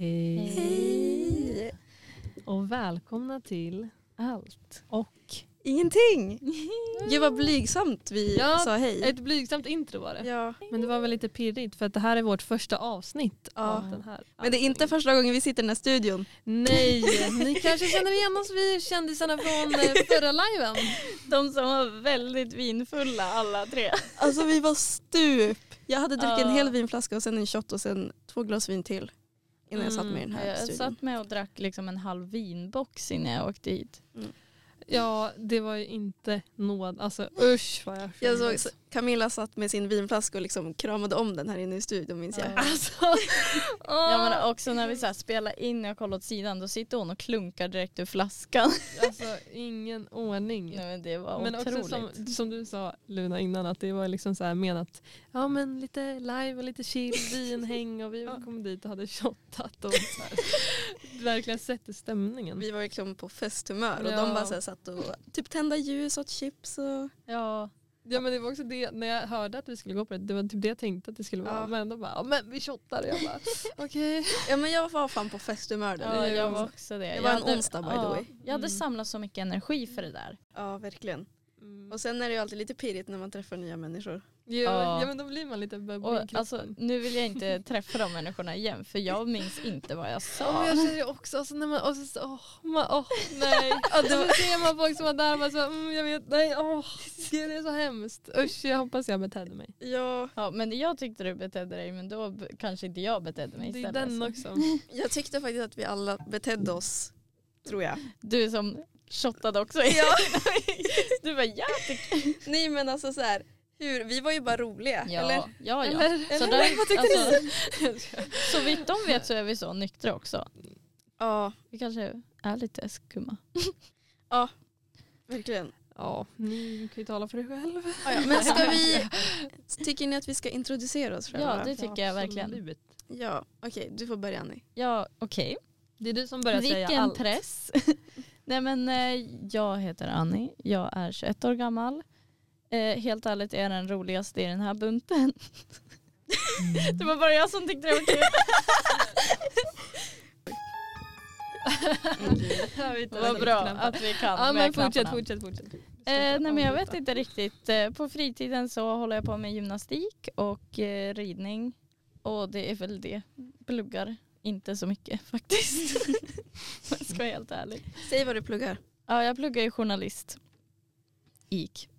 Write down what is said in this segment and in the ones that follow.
Hej. Hej! Och välkomna till Allt. och Ingenting! Gud vad blygsamt vi Ja, sa hej. ett blygsamt intro var det. Ja. Men det var väl lite pirrigt för att det här är vårt första avsnitt Ja. av den här. Men det är inte första gången vi sitter i den här studion. Nej, ni kanske känner igen oss, vi kändisarna från eh, förra liven. De som var väldigt vinfulla alla tre. Alltså vi var stup. Jag hade druckit en hel vinflaska och sen en shot och sen två glas vin till. Innan jag satt med i den här Jag studion. satt med och drack liksom en halv vinbox innan jag åkte hit. Ja, det var ju inte nåd. Alltså usch vad jag Jag skämdes. såg Camilla satt med sin vinflaska och liksom kramade om den här inne i studion minns jag. Ja. Alltså, Ja, men också när vi så här spelar in och kollar åt sidan då sitter hon och klunkar direkt ur flaskan. alltså ingen ordning. Nej, men det var Men otroligt. också som, som du sa Luna innan att det var liksom så här menat ja men lite live och lite chill, vinhäng och vi kom dit och hade shottat och så här, verkligen sätter stämningen. Vi var liksom på festhumör och Ja. de bara så här satt och typ tända ljus åt chips och Ja, Ja men det var också det när jag hörde att vi skulle gå på det, det var typ det jag tänkte att det skulle vara. Ja. Men de bara ja men vi shottar jag bara okej. Ja men jag var fan på festhumör där. ja jag var också det. Det var en hade- onsdag, by the ja, way. Jag hade Mm. samlat så mycket energi för det där. Ja verkligen. Mm. Och sen är det ju alltid lite pirrigt när man träffar nya människor. Ja, Ja. ja men då blir man lite bubblig Och alltså, nu vill jag inte träffa de människorna igen för jag minns inte vad jag Ja, sa. men jag känner ju också, alltså, när man, och så, så, åh, man, åh, nej. Och så ser man folk som var där och bara så, mm, jag vet, nej, åh, gud, det är så hemskt. Usch, jag hoppas jag betedde mig. Ja, Ja, men jag tyckte du betedde dig men då kanske inte jag betedde mig Det är istället. den så. också. jag tyckte faktiskt att vi alla betedde oss, tror jag. Du som shottade också. Ja. du var ja, tycker Nej men alltså så här, hur, vi var ju bara roliga, ja, eller? ja, ja. Eller? Så, där, alltså, så vitt de vet så är vi så nyktra också. Ja, Vi kanske är lite skumma. verkligen. Ja, ni kan ju tala för er själv. Ja, ja. Men ska vi, tycker ni att vi ska introducera oss själva? Ja, det tycker jag verkligen. Absolut. Ja, okej du får börja Annie. Ja, okej. Det är du som börjar säga Vilken allt. press. Nej men eh, jag heter Annie, jag är 21 år gammal. Eh, helt ärligt är den roligaste i den här bunten. det var bara jag som tyckte det var kul. Jag bra att vi kan Ja men fortsätt, fortsätt, fortsätt. Eh, nej men jag vet inte riktigt. Eh, på fritiden så håller jag på med gymnastik och eh, ridning. Och det är väl det. Pluggar inte så mycket faktiskt. Jag ska vara helt ärlig. Säg vad du pluggar. Ja, jag pluggar ju journalist. IK.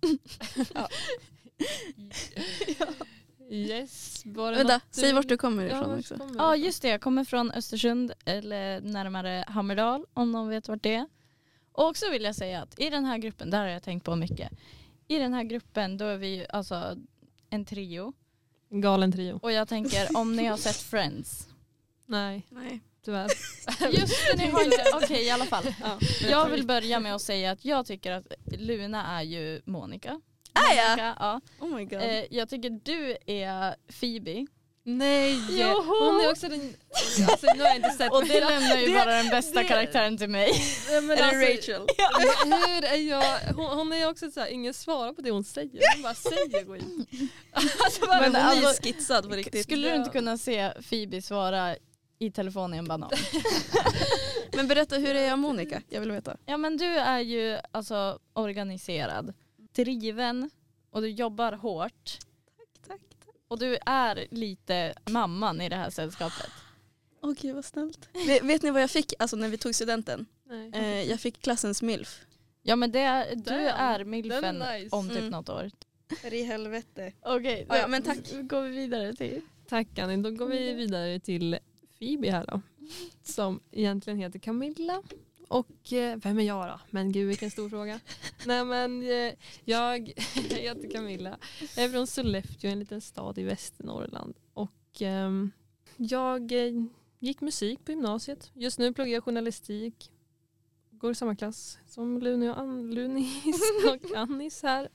Yes, var det Vänta, något säg vart du kommer Ja, ifrån vart också. kommer Ja du just det, jag kommer från Östersund eller närmare Hammerdal om någon vet vart det är. Och också vill jag säga att i den här gruppen, där har jag tänkt på mycket. I den här gruppen då är vi alltså en trio. ifrån? Galen trio. Och jag tänker om ni har sett Friends. Nej, Nej. Tyvärr. Just det, ni har inte. Okej i alla fall. Ja. Jag vill börja med att säga att jag tycker att Luna är ju Monica. Är jag? Monica, ja. Oh my god. Eh, jag tycker du är Phoebe. Nej, Joho! hon är också den... Alltså, nu har jag inte sett... Och det lämnar ju Det- bara den bästa det- karaktären till mig. Nej, men är alltså, Rachel? men Hur är jag... Hon, hon är också så här, ingen svarar på det hon säger. Hon bara säger skit. Alltså, bara, Men Men hon är ju alltså, skitsad på riktigt. Skulle du Ja. inte kunna se Phoebe svara i telefon i en banan? Men berätta, hur är jag Monica? Jag vill veta. Ja men du är ju alltså organiserad, driven och du jobbar hårt. Tack, tack. Och du är lite mamman i det här sällskapet. Åh gud vad snällt. Vet, vet ni vad jag fick alltså, när vi tog studenten? Nej. Eh, jag fick klassens milf. Ja men det du Damn, är milfen nice. om typ Mm. något år. Är i helvete. Okej, Ja, ja, men tack. då går vi vidare till. Tack Annie. Då går vi vidare till Phoebe här då. Som egentligen heter Camilla. Och eh, vem är jag då? Men gud vilken stor fråga. Nej men eh, jag heter Camilla. Jag är från Sollefteå, en liten stad i Västernorrland. Och ehm, jag eh, gick musik på gymnasiet. Just nu pluggar jag journalistik. Går i samma klass som Luni och An- Lunis och Annis här.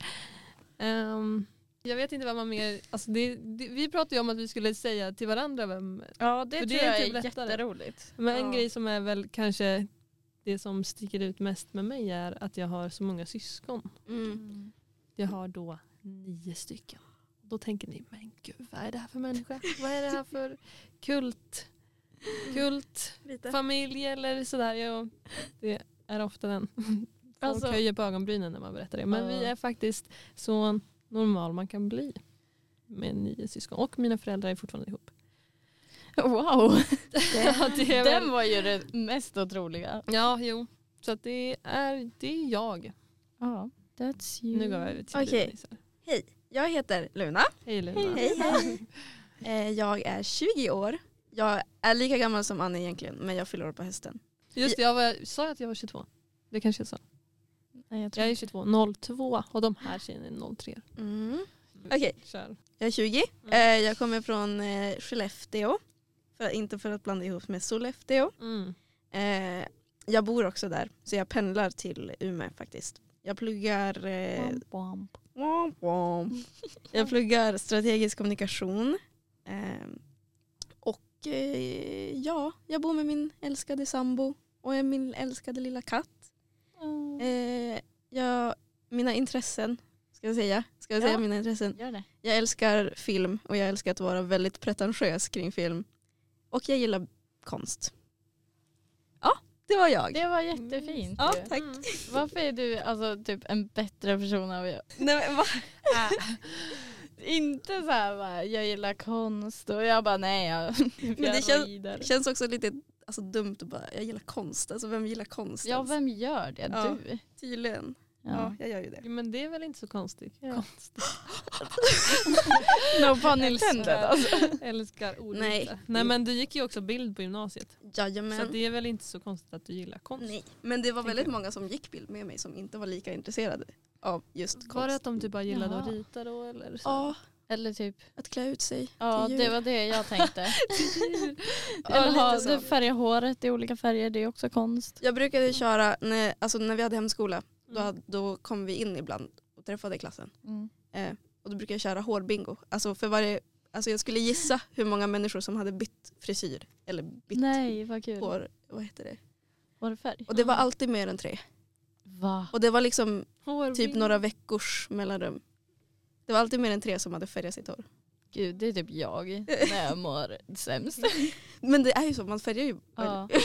Ehm, jag vet inte vad man mer... Alltså det, det, vi pratade ju om att vi skulle säga till varandra vem... Ja det tror det är jag är typ lättare. jätteroligt. Men en Ja. grej som är väl kanske det som sticker ut mest med mig är att jag har så många syskon. Mm. Jag har då nio stycken. Då tänker ni, men gud vad är det här för människa? vad är det här för kult? kult, Lite. familj eller sådär. Ja, det är ofta den. Folk Alltså- höjer på ögonbrynen när man berättar det. Men Ja. vi är faktiskt så normal man kan bli. Med nio syskon. Och mina föräldrar är fortfarande ihop. Wow, Ja, väl- den var ju det mest otroliga. Ja, jo. Så att det, är, det är jag. Ja, that's you. Nu går jag över till. Lina istället. Hej, jag heter Luna. Hej Luna. Hej, hej. Eh, Jag är 20 år. Jag är lika gammal som Annie egentligen men jag fyller år på hösten. Just det, jag var, sa jag att jag var 22? Det kanske jag sa. Nej, jag Jag är 22, 02 och de här tjejerna är 03. Mm. Okej, Kör. jag är 20. Mm. Eh, Jag kommer från eh, Skellefteå. För, inte för att blanda ihop med Sollefteå. Mm. Eh, Jag bor också där så jag pendlar till Umeå faktiskt. Jag pluggar Womp womp. Womp womp. Jag pluggar strategisk kommunikation. Eh, och ja, jag bor med min älskade sambo och min älskade lilla katt. Eh, jag, mina intressen, ska jag säga. Ska jag Ja. säga mina intressen? Gör det. Jag älskar film och jag älskar att vara väldigt pretentiös kring film. Och jag gillar konst. Ja, det var jag. Det var jättefint. Ja, ju. tack. Mm. Varför är du alltså, typ en bättre person än jag? Nej, men, va? Inte så här bara, jag gillar konst och jag bara nej jag det jag känns-. Det känns också lite alltså, dumt att bara, jag gillar konst. Alltså vem gillar konst? Ja ens? vem gör det? Ja. Du? Tydligen. Ja. Ja. jag gör ju det. Men det är väl inte så konstigt. Ja. konstigt. No pun intended alltså. Älskar ord. Nej. Nej men du gick ju också bild på gymnasiet. Så Jajamän. det är väl inte så konstigt att du gillar konst. Nej. Men det var väldigt jag. många som gick bild med mig som inte var lika intresserade av just konst. Var det att de typ bara gillade att Jaha. rita då? Eller så? Ja, Eller typ, att klä ut sig ja till det jul. var det jag tänkte. Eller ha, det färga håret i olika färger, det är också konst. Jag brukade köra, när, alltså när vi hade hemskola, då, Mm. hade- då kom vi in ibland och träffade klassen. Mm. Eh, och då brukade jag köra hårbingo. Alltså för varje, alltså jag skulle gissa hur många människor som hade bytt frisyr. Eller bytt Nej vad kul. hår, vad heter det? Var det färg? Och det var alltid mer än tre. Va? Och det var liksom typ några veckors mellanrum. Det var alltid mer än tre som hade färgat sitt hår. Gud det är typ jag när jag mår sämst. Men det är ju så, man färgar ju... Ja.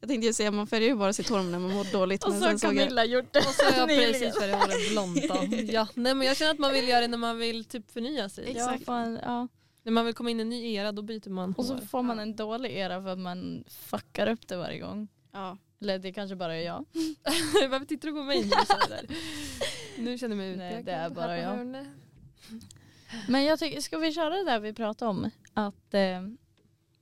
jag tänkte ju säga man färgar ju bara sitt hår när man mår dåligt. Och så har Camilla gjort det. Och så har jag nyligen. precis färgat håret blont då. Ja, nej, men jag känner att man vill göra det när man vill typ förnya sig. Exakt. Ja, fan, ja. När man vill komma in i en ny era då byter man Och så hår. får man en dålig era för att man fuckar upp det varje gång. ja. Eller det kanske bara är jag. Varför tittar du på mig nu? Där? Nu känner jag mig Nej, utpekad. det är bara jag. Men jag tycker, ska vi köra det där vi pratade om? Att eh,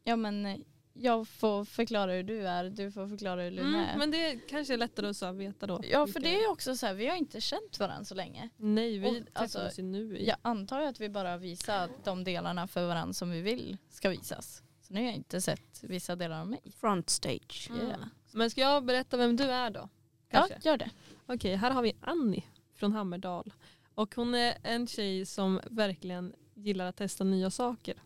ja, men, eh, jag får förklara hur du är, du får förklara hur Luna är. Mm, men det kanske är lättare att så veta då. ja för det är ju också så här, vi har inte känt varandra så länge. Nej, vi Och, träffar alltså, ju nu. i- Jag antar att vi bara visar de delarna för varandra som vi vill ska visas. Så nu har jag inte sett vissa delar av mig. Front stage. Mm. Yeah. Men ska jag berätta vem du är då? Ja, Kanske? gör det. Okej, här har vi Annie från Hammerdal. Och hon är en tjej som verkligen gillar att testa nya saker.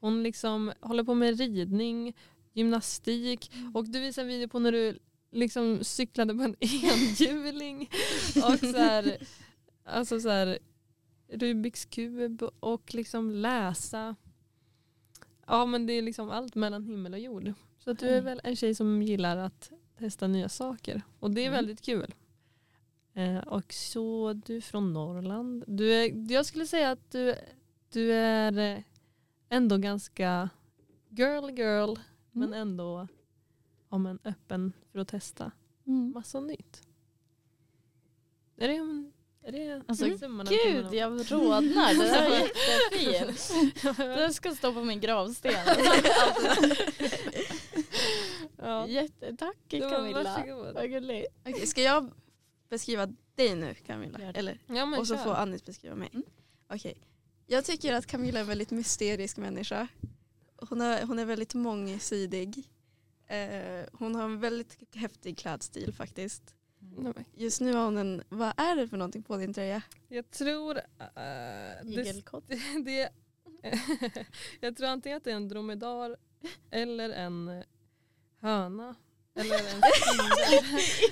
Hon liksom håller på med ridning, gymnastik och du visade en video på när du liksom cyklade på en enhjuling och så här, alltså så här, Rubiks kub och liksom läsa. Ja men det är liksom allt mellan himmel och jord. Så du är Mm. väl en tjej som gillar att testa nya saker och det är Mm. väldigt kul. Eh, och så du är från Norrland. Du är, jag skulle säga att du, du är eh, ändå ganska girl girl men Mm. ändå ja, men öppen för att testa Mm. massa nytt. Är det, en- är det Alltså, mm. Gud, jag rodnar. Det där är jättefint. Det ska stå på min gravsten. Jättetack Camilla. varsågod. Vad gulligt. Okej, ska jag beskriva dig nu Camilla? Eller, Ja, men och så kör. får Anis beskriva mig. Mm. Okej. Jag tycker att Camilla är en väldigt mysterisk människa. Hon är, hon är väldigt mångsidig. Eh, hon har en väldigt häftig klädstil faktiskt. Men Just nu har hon en, vad är det för någonting på din tröja? Jag tror uh, det, det, Jag tror antingen att det är en dromedar eller en höna. Eller en spindel.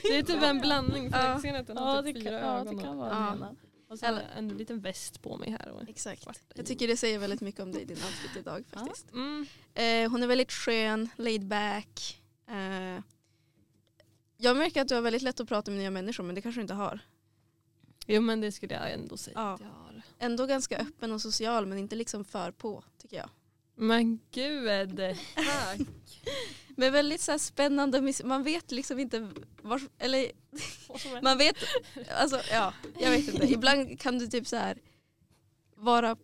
Det är typ en blandning för Ja. jag ser att den Ja har det typ kan, fyra ja, ögon. det kan och- vara Ja. en ena. Och så har Eller- en liten väst på mig här. Och Exakt. Jag tycker det säger väldigt mycket om dig, din outfit idag Ja. faktiskt. Mm. Eh, hon är väldigt skön, laid back. Eh, jag märker att du har väldigt lätt att prata med nya människor men det kanske du inte har. Jo men det skulle jag ändå säga Ja. att jag har. Ändå ganska öppen och social men inte liksom för på tycker jag. Men gud, tack. Men väldigt så här spännande, man vet liksom inte var, eller man vet, alltså ja, jag vet inte. Ibland kan du typ så här vara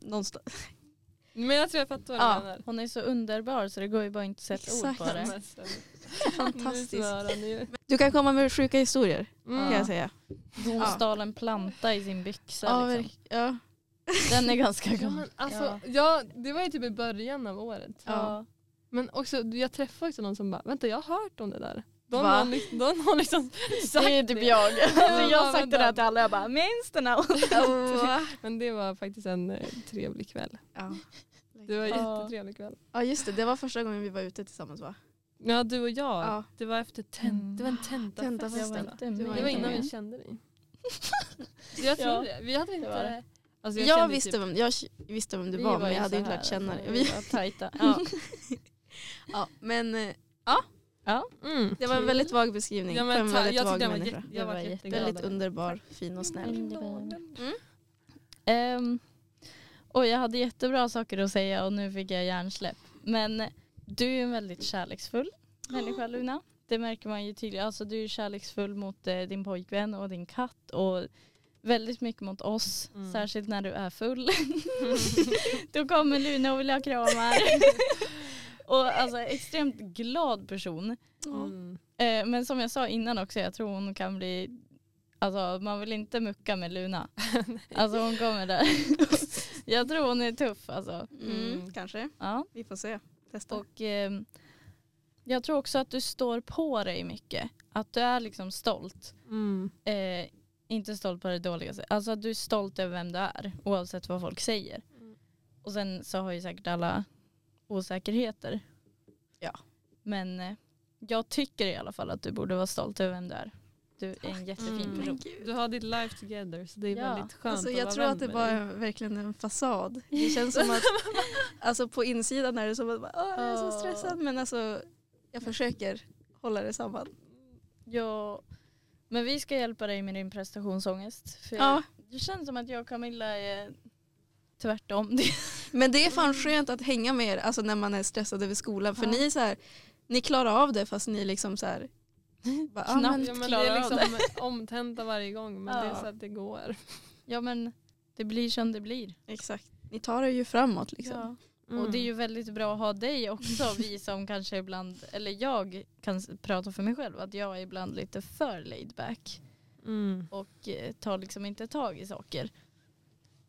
någonstans. Men jag tror jag fattar vad Ja. du menar. Hon är så underbar så det går ju bara inte att sätta ord på Exakt. det. Fantastiskt. Du kan komma med sjuka historier Mm. kan jag säga. Hon Ja. stal en planta i sin byxa. Ja, liksom. ja. Den är ganska Ja, gammal. men alltså, Ja. ja. det var ju typ i början av året. Ja. Men också, jag träffade också någon som bara, vänta jag har hört om det där. De Va? har, liksom- de har liksom sagt Det är typ jag. Alltså, jag har sagt det där till alla jag bara minns now? Oh. Men det var faktiskt en eh, trevlig kväll. ja. Det var en Ja. jättetrevlig kväll. ja just det, det var första gången vi var ute tillsammans va? Ja du och jag, Ja. det var efter tent, Mm. det var en tentafest. Tentafest. Jag var Ställa. inte Det med. var innan vi kände dig. Jag tror Ja. det. Vi hade inte... Det var det. Alltså, Jag, kände visste, typ- vem, jag visste vem du var, men jag hade inte lärt känna dig. Vi var tajta. Ja. Ja, men eh, ja. Mm. det var en väldigt vag beskrivning Ja, på men en väldigt jag vag var människa. jätte, jag Det var var jätteglad. Väldigt underbar, fin och snäll. Mm. Ehm, och jag hade jättebra saker att säga och nu fick jag hjärnsläpp. Men du är en väldigt kärleksfull människa Luna. Det märker man ju tydligt. Alltså, du är kärleksfull mot eh, din pojkvän och din katt och väldigt mycket mot oss. Mm. Särskilt när du är full. Då kommer Luna och vill ha kramar. och alltså extremt glad person. Mm. Eh, men som jag sa innan också, jag tror hon kan bli Alltså man vill inte mucka med Luna. alltså hon kommer där. jag tror hon är tuff alltså. Mm, Mm. Kanske, Ja. vi får se. Testa. Och ehm, jag tror också att du står på dig mycket. Att du är liksom stolt. Mm. Eh, inte stolt på det dåliga sättet. Alltså att du är stolt över vem du är. Oavsett vad folk säger. Mm. Och sen så har ju säkert alla osäkerheter. Ja. Men eh, jag tycker i alla fall att du borde vara stolt över vem du är. Du är en jättefin Mm. person. Du har ditt life together så det är Ja. väldigt skönt Alltså, att jag vara tror att det bara är verkligen en fasad. Det känns som att alltså, på insidan är det som att bara, Åh, jag är så stressad men alltså jag försöker hålla det samman. Ja, men vi ska hjälpa dig med din prestationsångest. För Ja, Det känns som att jag och Camilla är tvärtom. Det- men det är fan skönt att hänga med er alltså, när man är stressad över skolan för Ja. ni är så här, ni klarar av det fast ni liksom så här, bara, ja, Knappt. men, Ja, men det klarar är av liksom omtenta varje gång men det är Ja. så att det går. Ja men det blir som det blir. Exakt, ni tar er ju framåt liksom. Ja. Mm. Och det är ju väldigt bra att ha dig också. Vi som kanske ibland, eller jag kan prata för mig själv, att jag är ibland lite för laid back. Mm. och eh, tar liksom inte tag i saker.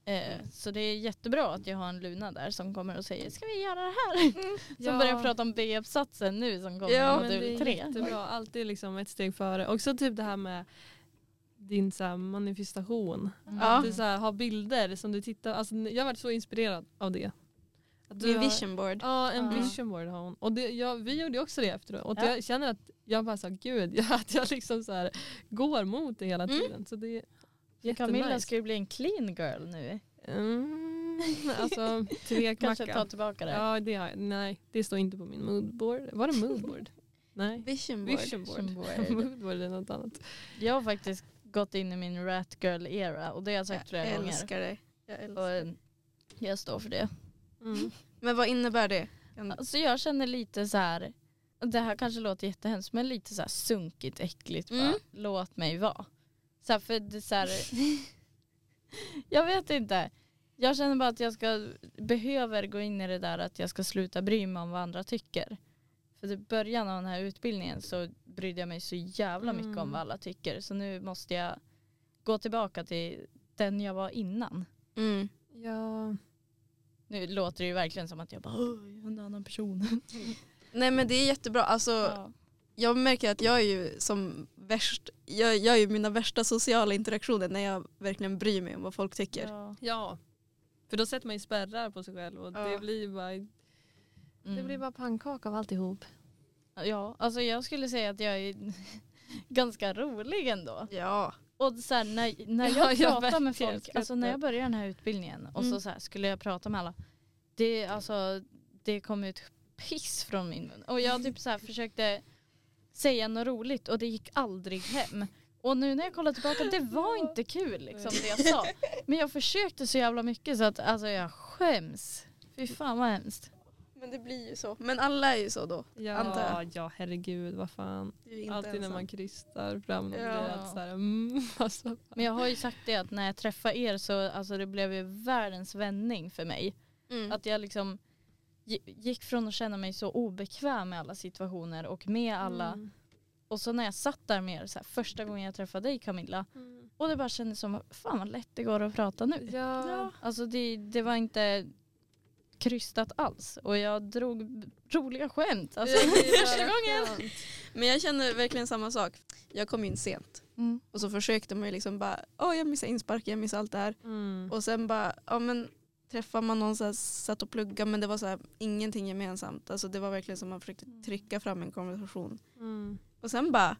Eh, så det är jättebra att jag har en Luna där som kommer och säger ska vi göra det här? Som börjar prata om B-uppsatsen nu som kommer Ja, i men det modul är 3. jättebra. Alltid liksom ett steg före. Också typ det här med din så här, manifestation. Mm. Att du så här, har bilder som du tittar alltså, Jag har varit så inspirerad av det. Det är vision board. Ja, en Ja. vision board har hon. Och det, jag, vi gjorde också det efteråt. Och Ja. jag känner att jag bara här, gud, att jag liksom så här, går mot det hela Mm. tiden. Så det är Camilla jättenice. ska ju bli en clean girl nu. Mm, alltså, Kanske tvekmacka. ta tillbaka det. Ja, det har jag. Nej, det står inte på min moodboard. Var det moodboard? Nej. Vision board. Vision board. Moodboard är något annat. Jag har faktiskt gått in i min rat girl era och det har jag sagt flera jag gånger. älskar det. Jag älskar. eh, jag står för det. Mm. Men vad innebär det? Alltså jag känner lite så här. det här kanske låter jättehemskt men lite så här sunkigt, äckligt. Bara, Mm. Låt mig vara. Så här, för det, så här, jag vet inte. Jag känner bara att jag ska, behöver gå in i det där att jag ska sluta bry mig om vad andra tycker. För i början av den här utbildningen så brydde jag mig så jävla mycket Mm. om vad alla tycker. Så nu måste jag gå tillbaka till den jag var innan. Mm. Ja. Nu låter det ju verkligen som att jag bara "Åh, jag är en annan person. Nej men det är jättebra. Alltså, Ja. Jag märker att jag är ju som värst, jag, jag är ju mina värsta sociala interaktioner när jag verkligen bryr mig om vad folk tycker. Ja. ja. För då sätter man ju spärrar på sig själv och det Ja. blir bara, det Mm. blir bara pannkaka av alltihop. Ja, alltså jag skulle säga att jag är ganska rolig ändå. Ja, Och så här, när, när Ja, jag jag pratar med verkligen folk, alltså när jag började den här utbildningen och så, Mm. så här, skulle jag prata med alla. Det, alltså, det kom ut piss från min mun. Och jag typ så här, försökte säga något roligt och det gick aldrig hem. Och nu när jag kollar tillbaka, det var inte kul liksom det jag sa. Men jag försökte så jävla mycket så att alltså jag skäms. Fy fan vad hemskt. Men det blir ju så. Men alla är ju så då. antar Ja, jag. ja herregud vad fan. Du är inte Alltid när ensam. man krystar fram någon Ja. att så här, mm, alltså, Men jag har ju sagt det att när jag träffar er så alltså det blev ju världens vändning för mig. Mm. Att jag liksom gi- gick från att känna mig så obekväm med alla situationer och med alla. Mm. Och så när jag satt där med er så här, första gången jag träffade dig Camilla. Mm. Och det bara kändes som, fan vad lätt det går att prata nu. Ja. Alltså det, det var inte krystat alls. Och jag drog roliga skämt. Alltså, första gången. skönt. Men jag känner verkligen samma sak. Jag kom in sent. Mm. Och så försökte man ju liksom bara, åh jag missade insparken, jag missade allt det här. Mm. Och sen bara, ja men träffar man någon så här, satt och plugga men det var så här, ingenting gemensamt. Alltså det var verkligen som man försökte trycka fram en konversation. Mm. Och sen bara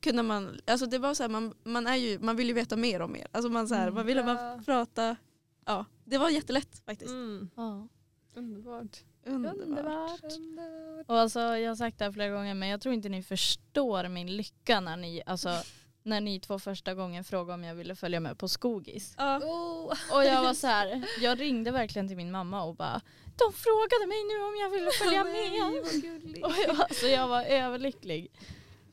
kunde man, alltså det var så här, man, man, är ju, man vill ju veta mer och mer. Alltså man, så här, Mm. man ville Ja. bara prata. Ja, det var jättelätt faktiskt. Mm. Ja. Underbart. Underbart. Underbart. Och alltså, jag har sagt det här flera gånger men jag tror inte ni förstår min lycka när ni, alltså, när ni två första gången frågade om jag ville följa med på skogis. Ja. Oh. Och jag var så här, jag ringde verkligen till min mamma och bara de frågade mig nu om jag ville följa med. vad gulligt. Och jag, alltså, jag var överlycklig.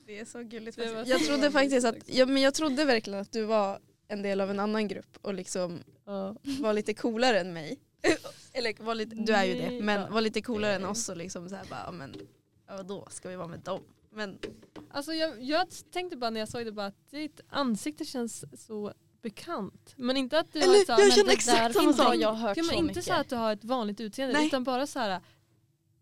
Det är så gulligt. Det var faktiskt. så Jag trodde faktiskt att, ja, men jag trodde verkligen att du var en del av en annan grupp och liksom var lite coolare än mig. Eller var lite, du är ju det, men var lite coolare än oss och liksom så här bara, ja, men ja, då ska vi vara med dem. Men Alltså jag, jag tänkte bara när jag såg det bara att ditt ansikte känns så bekant. Men inte att du Eller, har ett så här- jag känner exakt samma har sak. jag hört Ja, men så inte mycket. så att du har ett vanligt utseende Nej. utan bara så här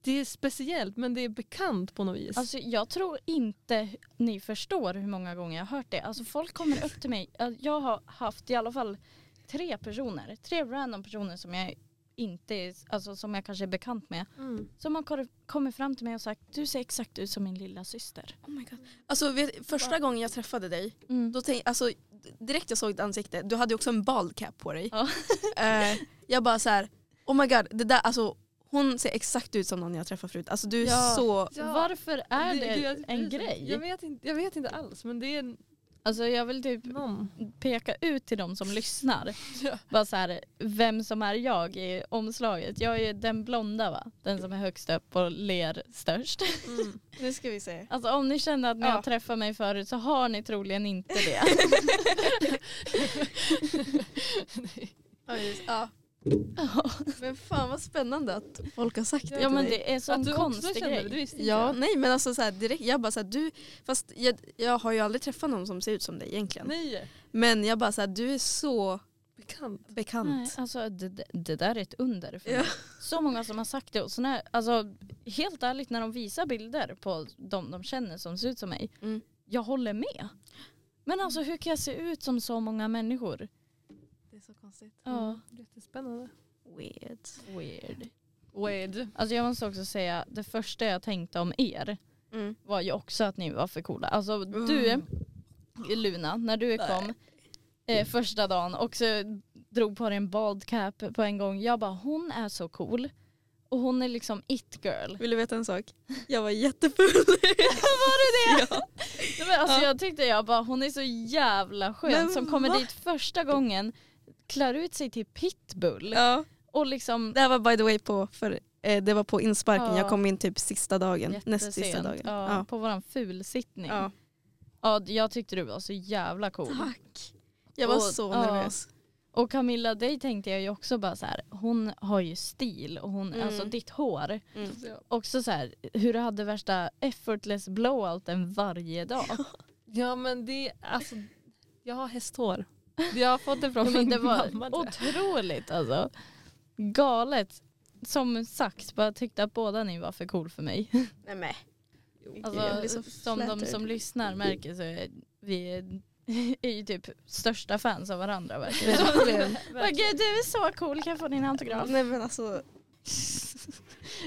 det är speciellt men det är bekant på något vis. Alltså, jag tror inte ni förstår hur många gånger jag har hört det. Alltså, folk kommer upp till mig. Jag har haft i alla fall tre personer, tre random personer som jag inte är, alltså, som jag kanske är bekant med. mm. Som har kommit fram till mig och sagt du ser exakt ut som min lilla syster. oh my God. Alltså, vet, första gången jag träffade dig, Mm. då tänk, alltså, direkt jag såg ditt ansikte, du hade också en bald cap på dig. Ja. Eh, jag bara så här, oh my god, det där, alltså, hon ser exakt ut som någon jag träffat förut. Alltså du är Ja. så... Ja. Varför är det, gud, jag- en grej? Jag vet, inte, jag vet inte alls men det är Alltså jag vill typ någon. peka ut till de som lyssnar. Ja. Bara så här, vem som är jag i omslaget. Jag är den blonda va? Den som är högst upp och ler störst. Mm. Nu ska vi se. Alltså om ni kände att ni Ja. har träffat mig förut så har ni troligen inte det. Ja, just- ja. Men fan vad spännande att folk har sagt det ja men det är en sån Att du också konstig kände det, det grej. visste inte Ja, jag. nej men alltså så här, direkt, jag bara så här, du, fast jag, jag har ju aldrig träffat någon som ser ut som dig egentligen. Nej, Men jag bara så här, du är så bekant. bekant. Nej, alltså det, det- det där är ett under för Ja. Så många som har sagt det och så när, alltså, helt ärligt när de visar bilder på de de känner som ser ut som mig. Mm. Jag håller med. Men alltså hur kan jag se ut som så många människor? Så konstigt. Ja. Mm. Jättespännande. Weird. Weird. Weird. Alltså jag måste också säga, det första jag tänkte om er Mm. var ju också att ni var för coola. Alltså du, Mm. Luna, när du kom eh, första dagen och så drog på dig en bald cap på en gång. Jag bara, hon är så cool. Och hon är liksom it girl. Vill du veta en sak? Jag var jättefull. Var du det? Ja. Nej, men alltså Ja. jag tyckte jag bara, hon är så jävla skön Men som kommer va? dit första gången, klär ut sig till pitbull ja. och liksom Det här var by the way på, för, eh, det var på insparken, Ja. jag kom in typ sista dagen. Näst sista dagen. Ja, Ja. På våran fulsittning. Ja. Ja, jag tyckte du var så jävla cool. Tack. Jag var Och- så ja. nervös. Och Camilla, dig tänkte jag ju också bara så här, hon har ju stil och hon, Mm. alltså ditt hår. Mm. Också så här, hur du hade värsta effortless blowouten varje dag. ja men det, alltså, jag har hästhår. Jag har fått det från Ja, min det var mamma. otroligt alltså. Galet. Som sagt, bara tyckte att båda ni var för cool för mig. Nej men. Alltså, som de som lyssnar märker så är vi är ju typ största fans av varandra. Verkligen. Åh gud du är så cool, kan jag få din autograf? Nej men alltså,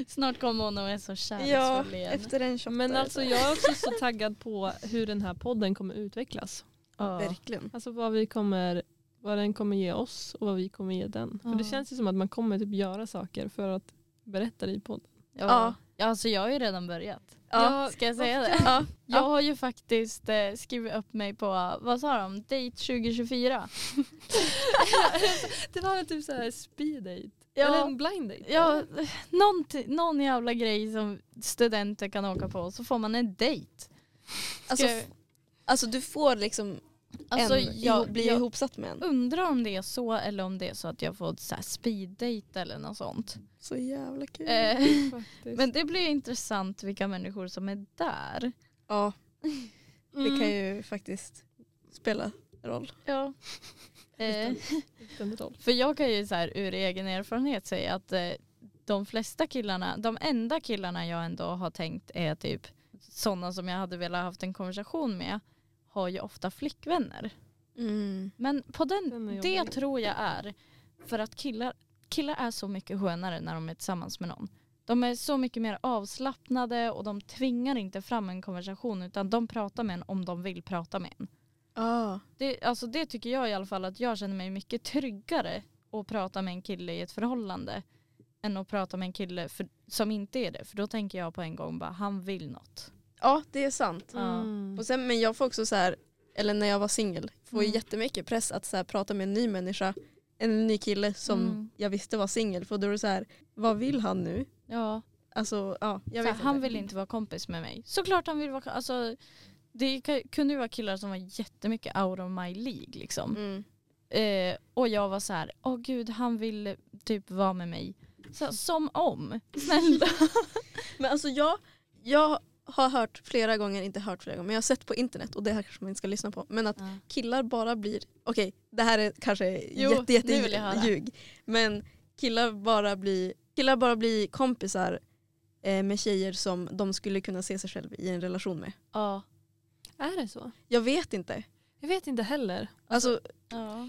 Snart kommer hon och är så ja, kärleksfull igen. efter en Men alltså så- jag är också så taggad på hur den här podden kommer utvecklas. Ja. Verkligen. Alltså vad vi kommer, vad den kommer ge oss och vad vi kommer ge den. För det Ja. känns ju som att man kommer typ göra saker för att berätta det i podden. Ja. ja. Alltså jag har ju redan börjat. Ja. Ska jag säga det? Ja. Jag har ju faktiskt eh, skrivit upp mig på, vad sa de, date 2024. det var väl typ så här speed date? Ja. Eller en blind date? Ja, någon, någon jävla grej som studenter kan åka på så får man en dejt. Alltså, f- alltså du får liksom Alltså, en jag, ihop, bli jag ihopsatt med en. undrar om det är så eller om det är så att jag får så här speed date eller något sånt. Så jävla kul. Eh, men det blir intressant vilka människor som är där. ja, det Mm. kan ju faktiskt spela roll. Ja. Eh, för jag kan ju så här ur egen erfarenhet säga att eh, de flesta killarna, de enda killarna jag ändå har tänkt är typ sådana som jag hade velat haft en konversation med har ju ofta flickvänner. Mm. Men på Den det tror jag är för att killar, killar är så mycket skönare när de är tillsammans med någon. De är så mycket mer avslappnade och de tvingar inte fram en konversation utan de pratar med en om de vill prata med en. Ah. Det, alltså det tycker jag i alla fall att jag känner mig mycket tryggare att prata med en kille i ett förhållande än att prata med en kille för, som inte är det. För då tänker jag på en gång bara han vill något. Ja det är sant. Mm. Och sen, men jag får också så här, eller när jag var singel, får Mm. jättemycket press att så här, prata med en ny människa. En ny kille som Mm. jag visste var singel. För då är det så här, vad vill han nu? Ja, Alltså ja, jag så vet här, han vill inte vara kompis med mig. Såklart han vill vara alltså, Det kunde ju vara killar som var jättemycket out of my League liksom. Mm. Eh, och jag var så här, åh gud han vill typ vara med mig. Så, som om, snälla. Men alltså jag, jag har hört flera gånger, inte hört flera gånger, men jag har sett på internet och det här kanske man inte ska lyssna på. Men att killar bara blir, okej det här är kanske Jo, jätte, jätte nu vill jag höra. ljug. Men killar bara blir, killar bara blir kompisar eh, med tjejer som de skulle kunna se sig själv i en relation med. Ja. Är det så? Jag vet inte. Jag vet inte heller. Alltså ja.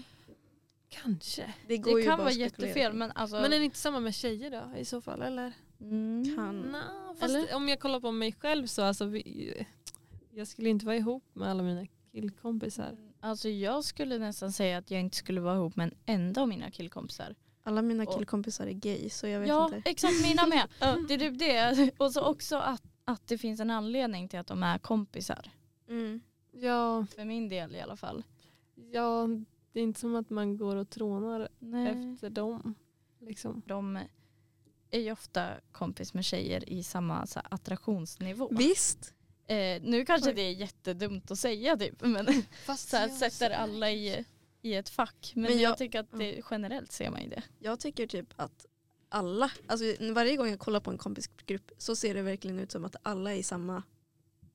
Kanske. det går Det ju kan bara vara jättefel men alltså. Men är det inte samma med tjejer då i så fall? Eller? Mm. Kan. Nå, fast Eller? om jag kollar på mig själv så alltså, vi, jag skulle inte vara ihop med alla mina killkompisar. Alltså jag skulle nästan säga att jag inte skulle vara ihop med en enda av mina killkompisar. Alla mina killkompisar är gay så jag vet Ja inte. exakt mina med. Ja. Det är typ det. Och så också att, att det finns en anledning till att de är kompisar. Mm. Ja, För min del i alla fall. ja, det är inte som att man går och trånar Nej. efter dem. Liksom. De är ju ofta kompis med tjejer i samma så här, attraktionsnivå. Visst. Eh, nu kanske Oj. det är jättedumt att säga typ men Fast så här, sätter alla i, i ett fack. Men, Men jag, jag- tycker att det, generellt ser man ju det. Jag tycker typ att alla, alltså varje gång jag kollar på en kompisgrupp så ser det verkligen ut som att alla är i samma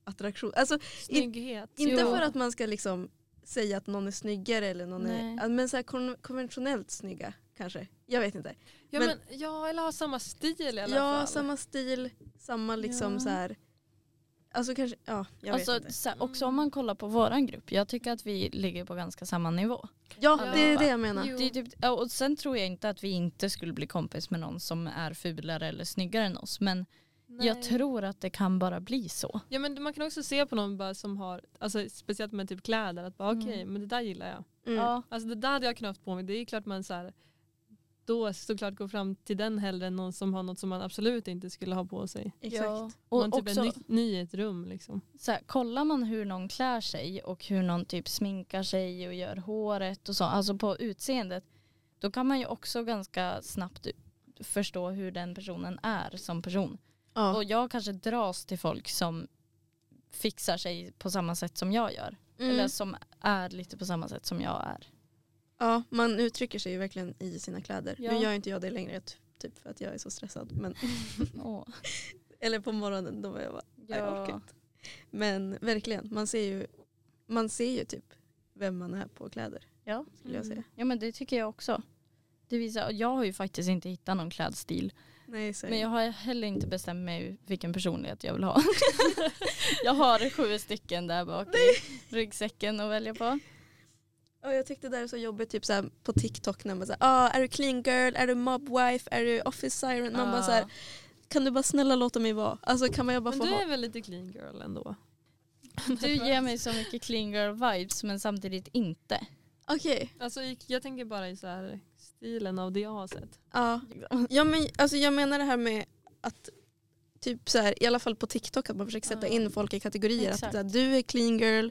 attraktion. Alltså Snygghet. inte Jo. för att man ska liksom säga att någon är snyggare eller någon Nej. är, men så här kon konventionellt snygga kanske. Jag vet inte. Ja, men- men, ja, eller ha samma stil i alla Ja, fall. samma stil, samma liksom Ja. så här. Alltså kanske, ja jag Alltså, vet inte. så här, också om man kollar på våran grupp. Jag tycker att vi ligger på ganska samma nivå. Ja, Ja. det är det jag menar. Det är typ, ja, och sen tror jag inte att vi inte skulle bli kompis med någon som är fulare eller snyggare än oss. Men Nej. jag tror att det kan bara bli så. Ja, men man kan också se på någon bara som har, alltså, speciellt med typ kläder, att bara okej, Mm. men det där gillar jag. Mm. Ja, Alltså det där hade jag kunnat ha på mig. Det är klart man så här, då såklart går fram till den hellre än någon som har något som man absolut inte skulle ha på sig. Exakt. Ja. man Och typ också, är ny, ny i ett rum liksom. så här, kollar man hur någon klär sig och hur någon typ sminkar sig och gör håret och så, alltså på utseendet, då kan man ju också ganska snabbt förstå hur den personen är som person. Ja. Och jag kanske dras till folk som fixar sig på samma sätt som jag gör. Mm. Eller som är lite på samma sätt som jag är. Ja, man uttrycker sig ju verkligen i sina kläder. Ja. Nu gör inte jag det längre typ för att jag är så stressad. Men, eller på morgonen då var jag bara, jag orkar Ja. inte. Men verkligen, man ser ju, man ser ju typ vem man är på kläder Ja. skulle jag säga. ja men det tycker jag också. Det visar, jag har ju faktiskt inte hittat någon klädstil. Nej, Men jag har heller inte bestämt mig vilken personlighet jag vill ha. jag har sju stycken där bak i ryggsäcken att välja på. Och jag tyckte det där är så jobbigt typ såhär, på TikTok när man säger ah, är du clean girl, är du mob wife, är du office siren? Man bara så här, kan du bara snälla låta mig vara? Alltså kan man jag bara Men få du är väl lite clean girl ändå? Du ger mig så mycket clean girl vibes men samtidigt inte. Okej. Alltså, jag tänker bara i så här stilen av det jag har sett. Ja. Ja, men, alltså, jag menar det här med att typ så här, i alla fall på TikTok att man försöker sätta in folk i kategorier. Att Exakt. så här, du är clean girl,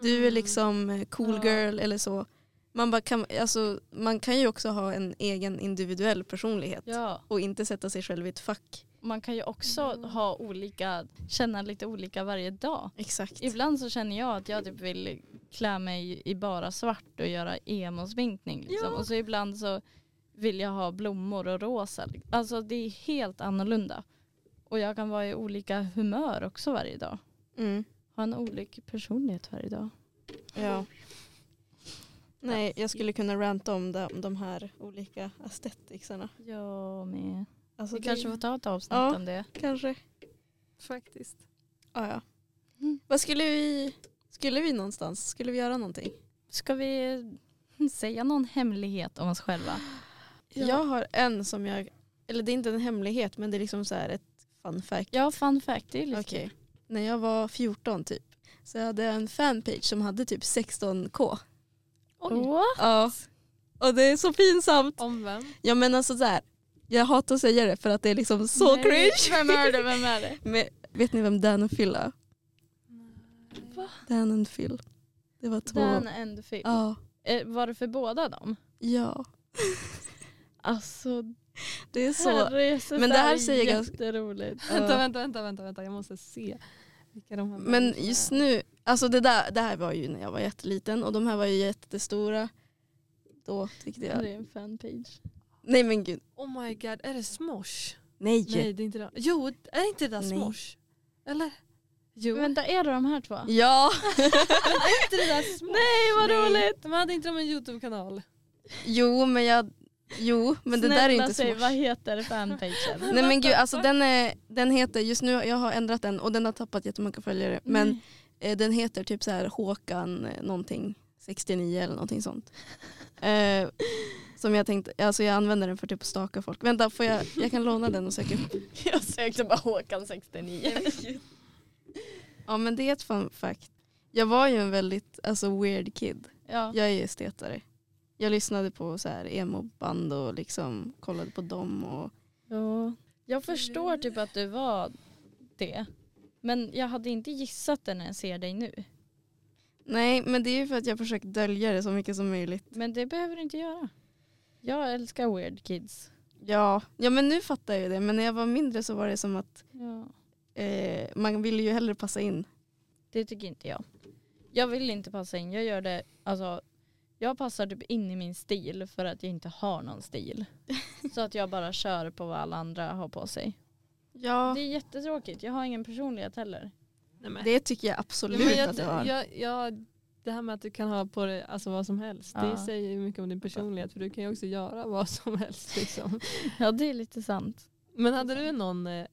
du är Mm. liksom eh, cool Ja. girl eller så. Man, bara kan, alltså, man kan ju också ha en egen individuell personlighet Ja, och inte sätta sig själv i ett fack. man kan ju också Mm. ha olika, känna lite olika varje dag. Exakt. Ibland så känner jag att jag typ vill klä mig i bara svart och göra emo-sminkning. Liksom. Ja. Och så ibland så vill jag ha blommor och rosa. Alltså det är helt annorlunda. Och jag kan vara i olika humör också varje dag. Mm. Ha en olika personlighet varje dag. Ja. Nej, jag skulle kunna ranta om de, de här olika esteticsarna. Jag med. Alltså, Vi det- kanske får ta ett avsnitt Ja. om det. Kanske. Faktiskt. Ja, ja. Mm. Vad skulle vi... Skulle vi någonstans? Skulle vi göra någonting? Ska vi säga någon hemlighet om oss själva? Jag har en som jag... Eller det är inte en hemlighet men det är liksom så här ett fun fact. Ja, fun fact. Det är lite Okej. När jag var 14 typ så hade jag en fanpage som hade typ 16k. What? Ja. Och det är så pinsamt. Om vem? Ja men alltså så här. Jag hatar att säga det för att det är liksom så Nej, cringe. Vem är det? Vem är det? Men, vet ni vem Dan och Phil är? Va? Dan och Phil. Det var två. Dan and Phil. Ja. Eh, Var det för båda dem? Ja. Alltså, Det är så. herrejösses, Men det här är säger ganska- jätteroligt. Vänta, vänta, vänta, vänta, vänta, jag måste se. Vilka de här Men just är. nu, alltså det, där, det här var ju när jag var jätteliten och de här var ju jättestora. Då tyckte Det jag. är en fanpage. Nej men gud. Oh my god, är det Smosh? Nej. Nej det är inte det. Jo, är inte det där Nej. Smosh? Eller? Jo. Vänta, är det de här två? Ja. är inte det där Smosh? Nej vad Nej. roligt! De hade inte de en Youtube-kanal? Jo men jag, jo men det där är inte säg, vad heter fanpagen? Nej men gud alltså den, är, den heter, just nu jag har ändrat den och den har tappat jättemånga följare. Men Nej. eh, den heter typ så här Håkan eh, någonting 69 eller någonting sånt. Eh, som jag tänkte, alltså jag använder den för typ att staka folk. Vänta får jag, jag kan låna den och söka upp. Jag sökte bara Håkan 69. Ja men det är ett fun fact. Jag var ju en väldigt alltså, weird kid. Ja. Jag är estetare. Jag lyssnade på så här emo-band och liksom kollade på dem. Och... ja. Jag förstår typ att du var det. Men jag hade inte gissat det när jag ser dig nu. Nej men det är ju för att jag försökt dölja det så mycket som möjligt. Men det behöver du inte göra. Jag älskar weird kids. Ja, ja men nu fattar jag ju det. Men när jag var mindre så var det som att Ja. eh, man ville ju hellre passa in. Det tycker inte jag. Jag vill inte passa in. Jag gör det, alltså jag passar typ in i min stil för att jag inte har någon stil. Så att jag bara kör på vad alla andra har på sig. Ja, Det är jättetråkigt. Jag har ingen personlighet heller. Nej, men. det tycker jag Ja, absolut men jag, att jag har. jag, jag, det här med att du kan ha på dig alltså, vad som helst, Ja. det säger ju mycket om din personlighet för du kan ju också göra vad som helst. Liksom. Ja det är lite sant. Men hade du någon eh,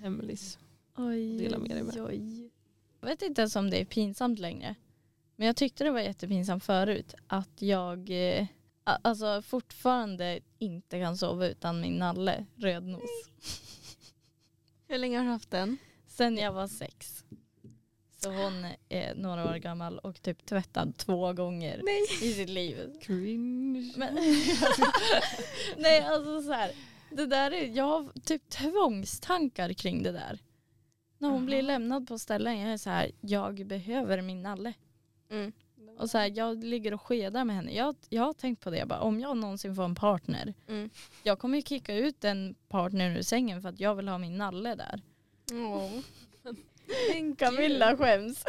hemlis? Oj, Dela med dig med. oj. Jag vet inte ens om det är pinsamt längre. Men jag tyckte det var jättepinsamt förut att jag eh, alltså fortfarande inte kan sova utan min nalle, rödnos. Hur länge har du haft den? Sen jag var sex. Så hon är några år gammal och typ tvättad två gånger Nej. i sitt liv. Cringe. Men, nej alltså så här, det där är, jag har typ tvångstankar kring det där. När hon blir Jaha. lämnad på ställen, jag är så här, jag behöver min nalle. Mm. Och så här, jag ligger och skedar med henne. Jag, jag har tänkt på det, jag bara, om jag någonsin får en partner, Mm. jag kommer ju kicka ut en partner ur sängen för att jag vill ha min nalle där. Åh. Camilla skäms.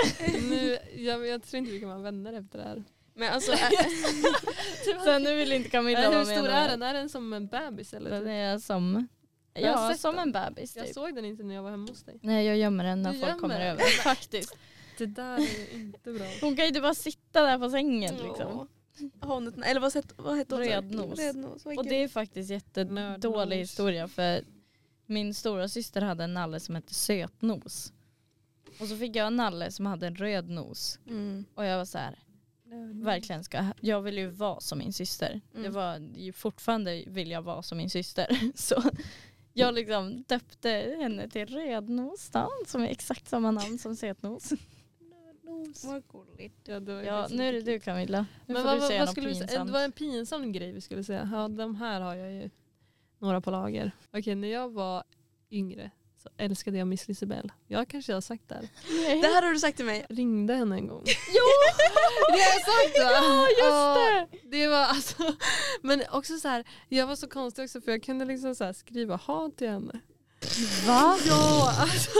nu, jag, jag tror inte vi kan vara vänner efter det här. Men alltså, ä- Så nu vill inte Camilla vara hur med stor nu. är den? Är den som en bebis? Eller? Den är som, Jag ja, som den. en bebis Jag typ. såg den inte när jag var hemma hos dig. Nej jag gömmer den när Du folk gömmer kommer den? över. Faktiskt. Det där är inte bra. Hon kan ju inte bara sitta där på sängen liksom. Åh. Har hon ett, eller vad, het, vad hette hon? Rödnos. Och det är faktiskt jättedålig historia för min stora syster hade en nalle som hette Sötnos. Och så fick jag en nalle som hade en röd nos. Mm. Och jag var så här, verkligen ska, jag vill ju vara som min syster. Det Mm. var ju fortfarande vill jag vara som min syster. Så jag liksom döpte henne till Rödnos då, som är exakt samma namn som Sötnos. Gos. Vad gulligt. Ja, det var ju Ja, nu är det du Camilla. Nu Men vad, du vad, vad något skulle vi säga? pinsamt. Det var en pinsam grej vi skulle säga. Ja, de här har jag ju några på lager. Okej, när jag var yngre så älskade jag Miss Lisabelle. Jag kanske har sagt det här. Nej. Det här har du sagt till mig. Jag ringde henne en gång. Jo! Det har jag sagt va? Ja, just det! det var alltså, men också så här, jag var så konstig också för jag kunde liksom så här skriva hat till henne. Va? Ja, alltså,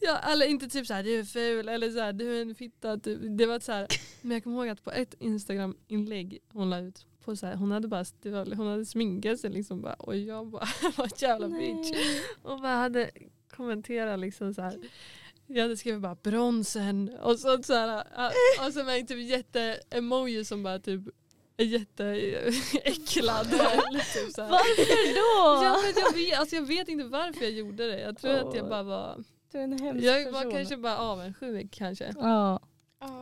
ja, eller inte typ så här du är ful eller så här, du är en fitta. Typ. Det var så här, men jag kommer ihåg att på ett Instagram-inlägg hon la ut på så här, hon hade bara hon hade sminkat sig liksom bara, och jag bara var jävla bitch. Och bara hade kommenterat liksom så här. Jag hade skrivit bara bronsen och så, så här, och så med typ jätte-emoji som bara typ är jätteäcklad. typ. Varför då? Ja, men jag, vet, alltså jag vet inte varför jag gjorde det. Jag tror att jag bara var... Du är en hemsk Jag var person. kanske bara avundsjuk kanske. Ja.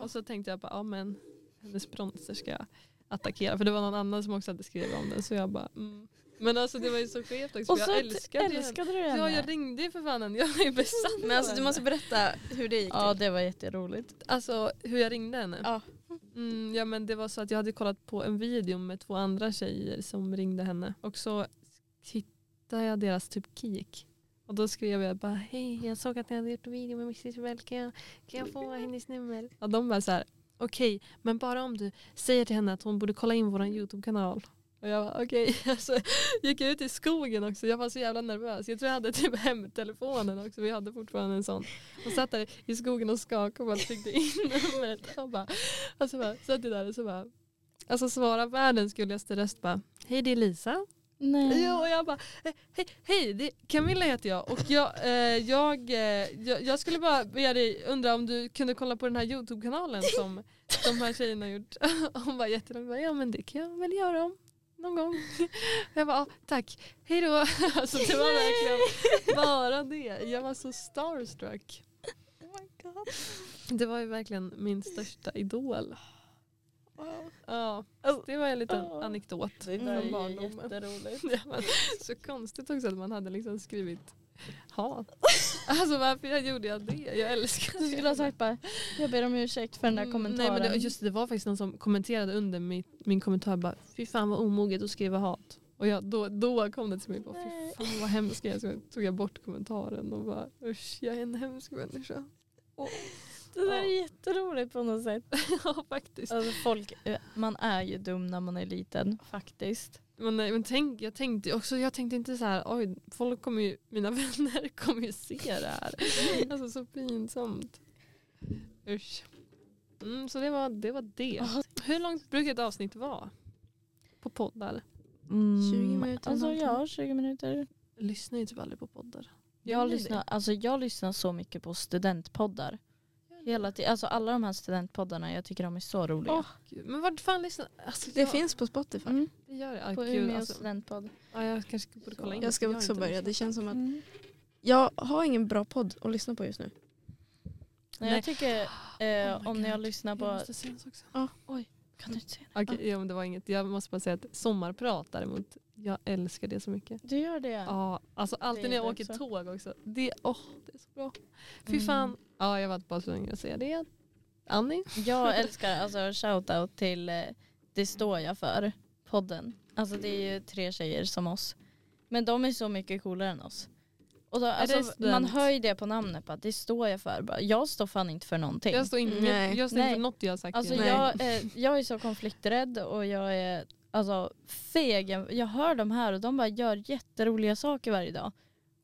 Och så tänkte jag bara, ja men hennes bronser ska jag attackera. För det var någon annan som också hade skrivit om den. Så jag bara, mm. Men alltså det var ju så skevt också. Och så jag älskade, ju älskade du henne. Ja jag ringde ju för fan henne. Jag är besatt Men alltså du måste berätta hur det gick Ja det var jätteroligt. Alltså hur jag ringde henne? Ja. Mm, ja men det var så att jag hade kollat på en video med två andra tjejer som ringde henne. Och så hittade jag deras typ kik. Och då skrev jag bara hej jag såg att ni hade gjort en video med Miss Isabel. Kan jag, kan jag få hennes nummer? Och de bara så här okej men bara om du säger till henne att hon borde kolla in vår YouTube-kanal. Och jag var okej. Alltså, gick ut i skogen också. Jag var så jävla nervös. Jag tror jag hade typ hemtelefonen också. Vi hade fortfarande en sån. Och satt där i skogen och skakade och bara tryckte in numret. Och bara, alltså bara, satt jag där och så bara. Alltså svara världens gulligaste röst bara. Hej det är Lisa. Nej. Jo, och jag bara, eh, hej, hej det, Camilla heter jag och jag, eh, jag, eh, jag, jag skulle bara be dig undra om du kunde kolla på den här Youtube-kanalen som de här tjejerna har gjort. Hon bara, ja men det kan jag väl göra om någon gång. Jag bara, tack, hej då. Alltså det var verkligen bara det. Jag var så starstruck. Oh my God. Det var ju verkligen min största idol. Ja, det var en liten Oh. anekdot Det där är barndomen. jätteroligt. Ja, men, så konstigt också att man hade liksom skrivit hat. Alltså varför jag gjorde jag det? Jag älskar Du skulle ha sagt bara, jag ber om ursäkt för den där Mm, kommentaren. Nej, men det, just det, det var faktiskt någon som kommenterade under min, min kommentar bara fy fan vad omoget att skriva hat. Och jag, då, då kom det till mig bara fy fan vad hemskt jag är. Så tog jag bort kommentaren och bara usch jag är en hemsk människa. Det där är jätteroligt på något sätt. ja faktiskt. Alltså folk, eh, man är ju dum när man är liten faktiskt. Men, nej, men tänk, jag tänkte också, jag tänkte inte så här, oj, folk kommer ju, mina vänner kommer ju se det här. Alltså så pinsamt. Usch. Mm, så det var det. Var det. Hur långt brukar ett avsnitt vara? På poddar? 20 minuter, Alltså ja, 20 minuter. Jag lyssnar ju typ aldrig på poddar. Jag lyssnar, alltså jag lyssnar så mycket på studentpoddar. Hela tiden, alltså alla de här studentpoddarna, jag tycker de är så roliga. Åh, Gud, men vart fan lyssnar alltså, Det jag, finns på Spotify. Mm, Det gör det. Ah, på gud, Umeå alltså, studentpodd. ja, jag kanske borde kolla in Jag ska också inte börja. Det känns som att Mm. jag har ingen bra podd att lyssna på just nu. Nej, Nej. jag tycker eh, Oh om ni har lyssnat Jag på... måste säga en sak också. Kan du inte säga det? Okej, ja, men det var inget. Jag måste bara säga att sommarprat däremot, jag älskar det så mycket. Du gör det? Ja, alltså alltid Det när jag åker också. tåg också. Det, åh, det är så bra. Fy Mm. fan. Ja, jag var bara tvungen att säga det. Annie? Jag älskar alltså shoutout till eh, Det står jag för podden. Alltså det är ju tre tjejer som oss. Men de är så mycket coolare än oss. Och då, alltså, man hör ju det på namnet, bara, det står jag för. Bara, Jag står fan inte för någonting. Jag står inte, Nej. jag står inte Nej. för något jag har sagt. Alltså jag, eh, jag är så konflikträdd och jag är alltså, feg. Jag hör de här och de bara gör jätteroliga saker varje dag.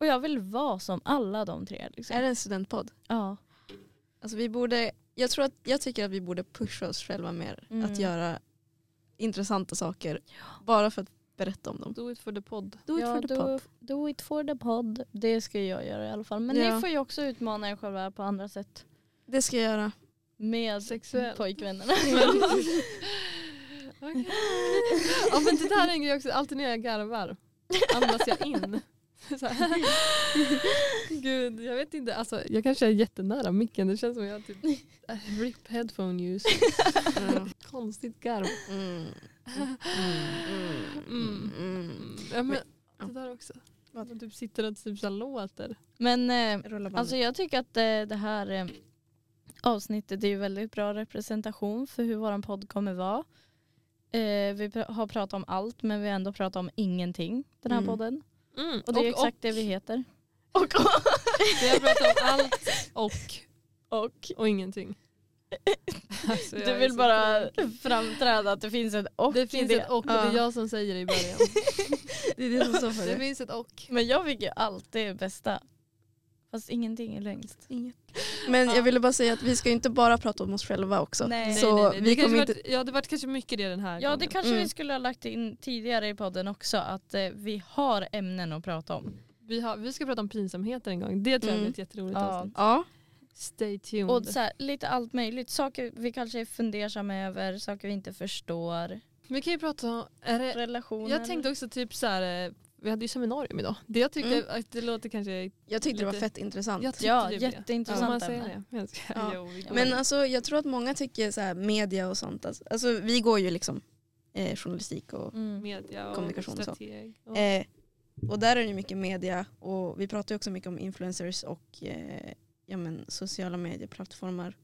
Och jag vill vara som alla de tre. Liksom. Är det en studentpodd? Ja. Alltså vi borde, jag, tror att, jag tycker att vi borde pusha oss själva mer. Mm. Att göra intressanta saker. Bara för att berätta om dem. Do it for the pod. Do it ja, for the do, do it for the pod. Det ska jag göra i alla fall. Men Ja. ni får ju också utmana er själva på andra sätt. Det ska jag göra. Med Sexuellt. pojkvännerna. Ja men det där är en grej också, alltid när jag garvar andas jag in. Gud, jag vet inte, alltså, jag kanske är jättenära micken, det känns som jag typ äh, RIP headphone use. Ja. Konstigt garv. Mm. Mm. Mm. Ja, men, Ja. det där också. Att man typ sitter och typ så låter. Men eh, alltså jag tycker att eh, det här eh, avsnittet är ju väldigt bra representation för hur vår podd kommer vara. Eh, vi har pratat om allt men vi har ändå pratat om ingenting den här Mm. podden. Mm. Och det är och, exakt och, det vi heter. Vi har pratat om allt och, Och och ingenting. Alltså, du vill bara tråkig. framträda att det finns ett och Det finns det. ett och och det är jag som säger det i början. Det är det som står för Det det. finns ett och. Men jag fick ju alltid det bästa. Fast ingenting är längst. Inget. Men jag ville bara säga att vi ska inte bara prata om oss själva också. Nej. Så nej, nej, nej. vi Det kanske kommer varit, inte... Ja det vart kanske mycket det den här Ja det gången. kanske Mm. vi skulle ha lagt in tidigare i podden också att eh, vi har ämnen att prata om. vi, har, vi ska prata om pinsamheter en gång. Det tror jag Mm. blir ett jätteroligt Ja. avsnitt. Ja, Stay tuned. Och så här, lite allt möjligt. Saker vi kanske är fundersamma över, saker vi inte förstår. vi kan ju prata om, är det, Relationer. jag tänkte också typ så här, eh, vi hade ju seminarium idag. Det jag tyckte Mm. att det låter kanske, jag tyckte det var Lite- fett intressant. jag Ja, typ det. jätteintressant Får man Ja. Jo, Men alltså, jag tror att många tycker så här, media och sånt. Alltså, alltså, vi går ju liksom eh, journalistik och, Mm. media och Kommunikation och så. Och, eh, och där är det ju mycket media och vi pratar ju också mycket om influencers och eh, ja, men, sociala medieplattformar.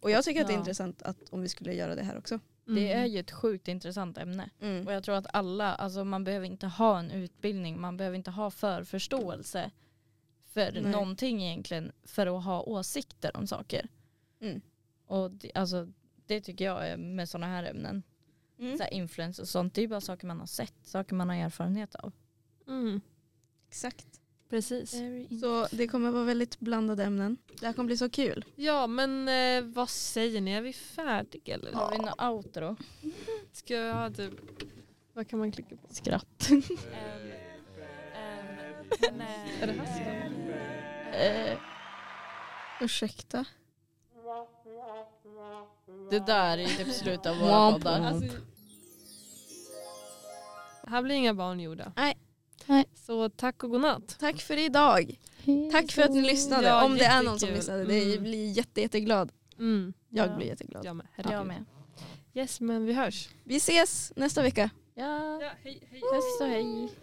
Och jag tycker att det är Ja. intressant att om vi skulle göra det här också. Det är Mm. ju ett sjukt intressant ämne. Mm. Och jag tror att alla, alltså man behöver inte ha en utbildning, man behöver inte ha förförståelse för Nej. någonting egentligen för att ha åsikter om saker. Mm. Och det, alltså, det tycker jag är med sådana här ämnen. Mm. Så här influence och sånt, det är bara saker man har sett, saker man har erfarenhet av. Mm. Exakt. Precis. Så det kommer vara väldigt blandade ämnen. Det här kommer bli så kul. Ja men eh, vad säger ni, är vi färdiga eller? Har vi något outro? Ska jag ha typ, vad kan man klicka på? Skratt. Är det här Eh, Ursäkta. det där är typ slutet av våra poddar. Alltså, här blir inga barn gjorda. Nej. Nej. Så tack och godnatt. Tack för idag. Tack för att ni lyssnade. Ja, Om det är någon som jättekul. lyssnade. Det Mm. blir jätte, jätteglad. Mm. Jag Ja. blir jätteglad. Jag med. Jag med. Yes men vi hörs. Vi ses nästa vecka. Ja, Ja, hej, hej. puss och hej.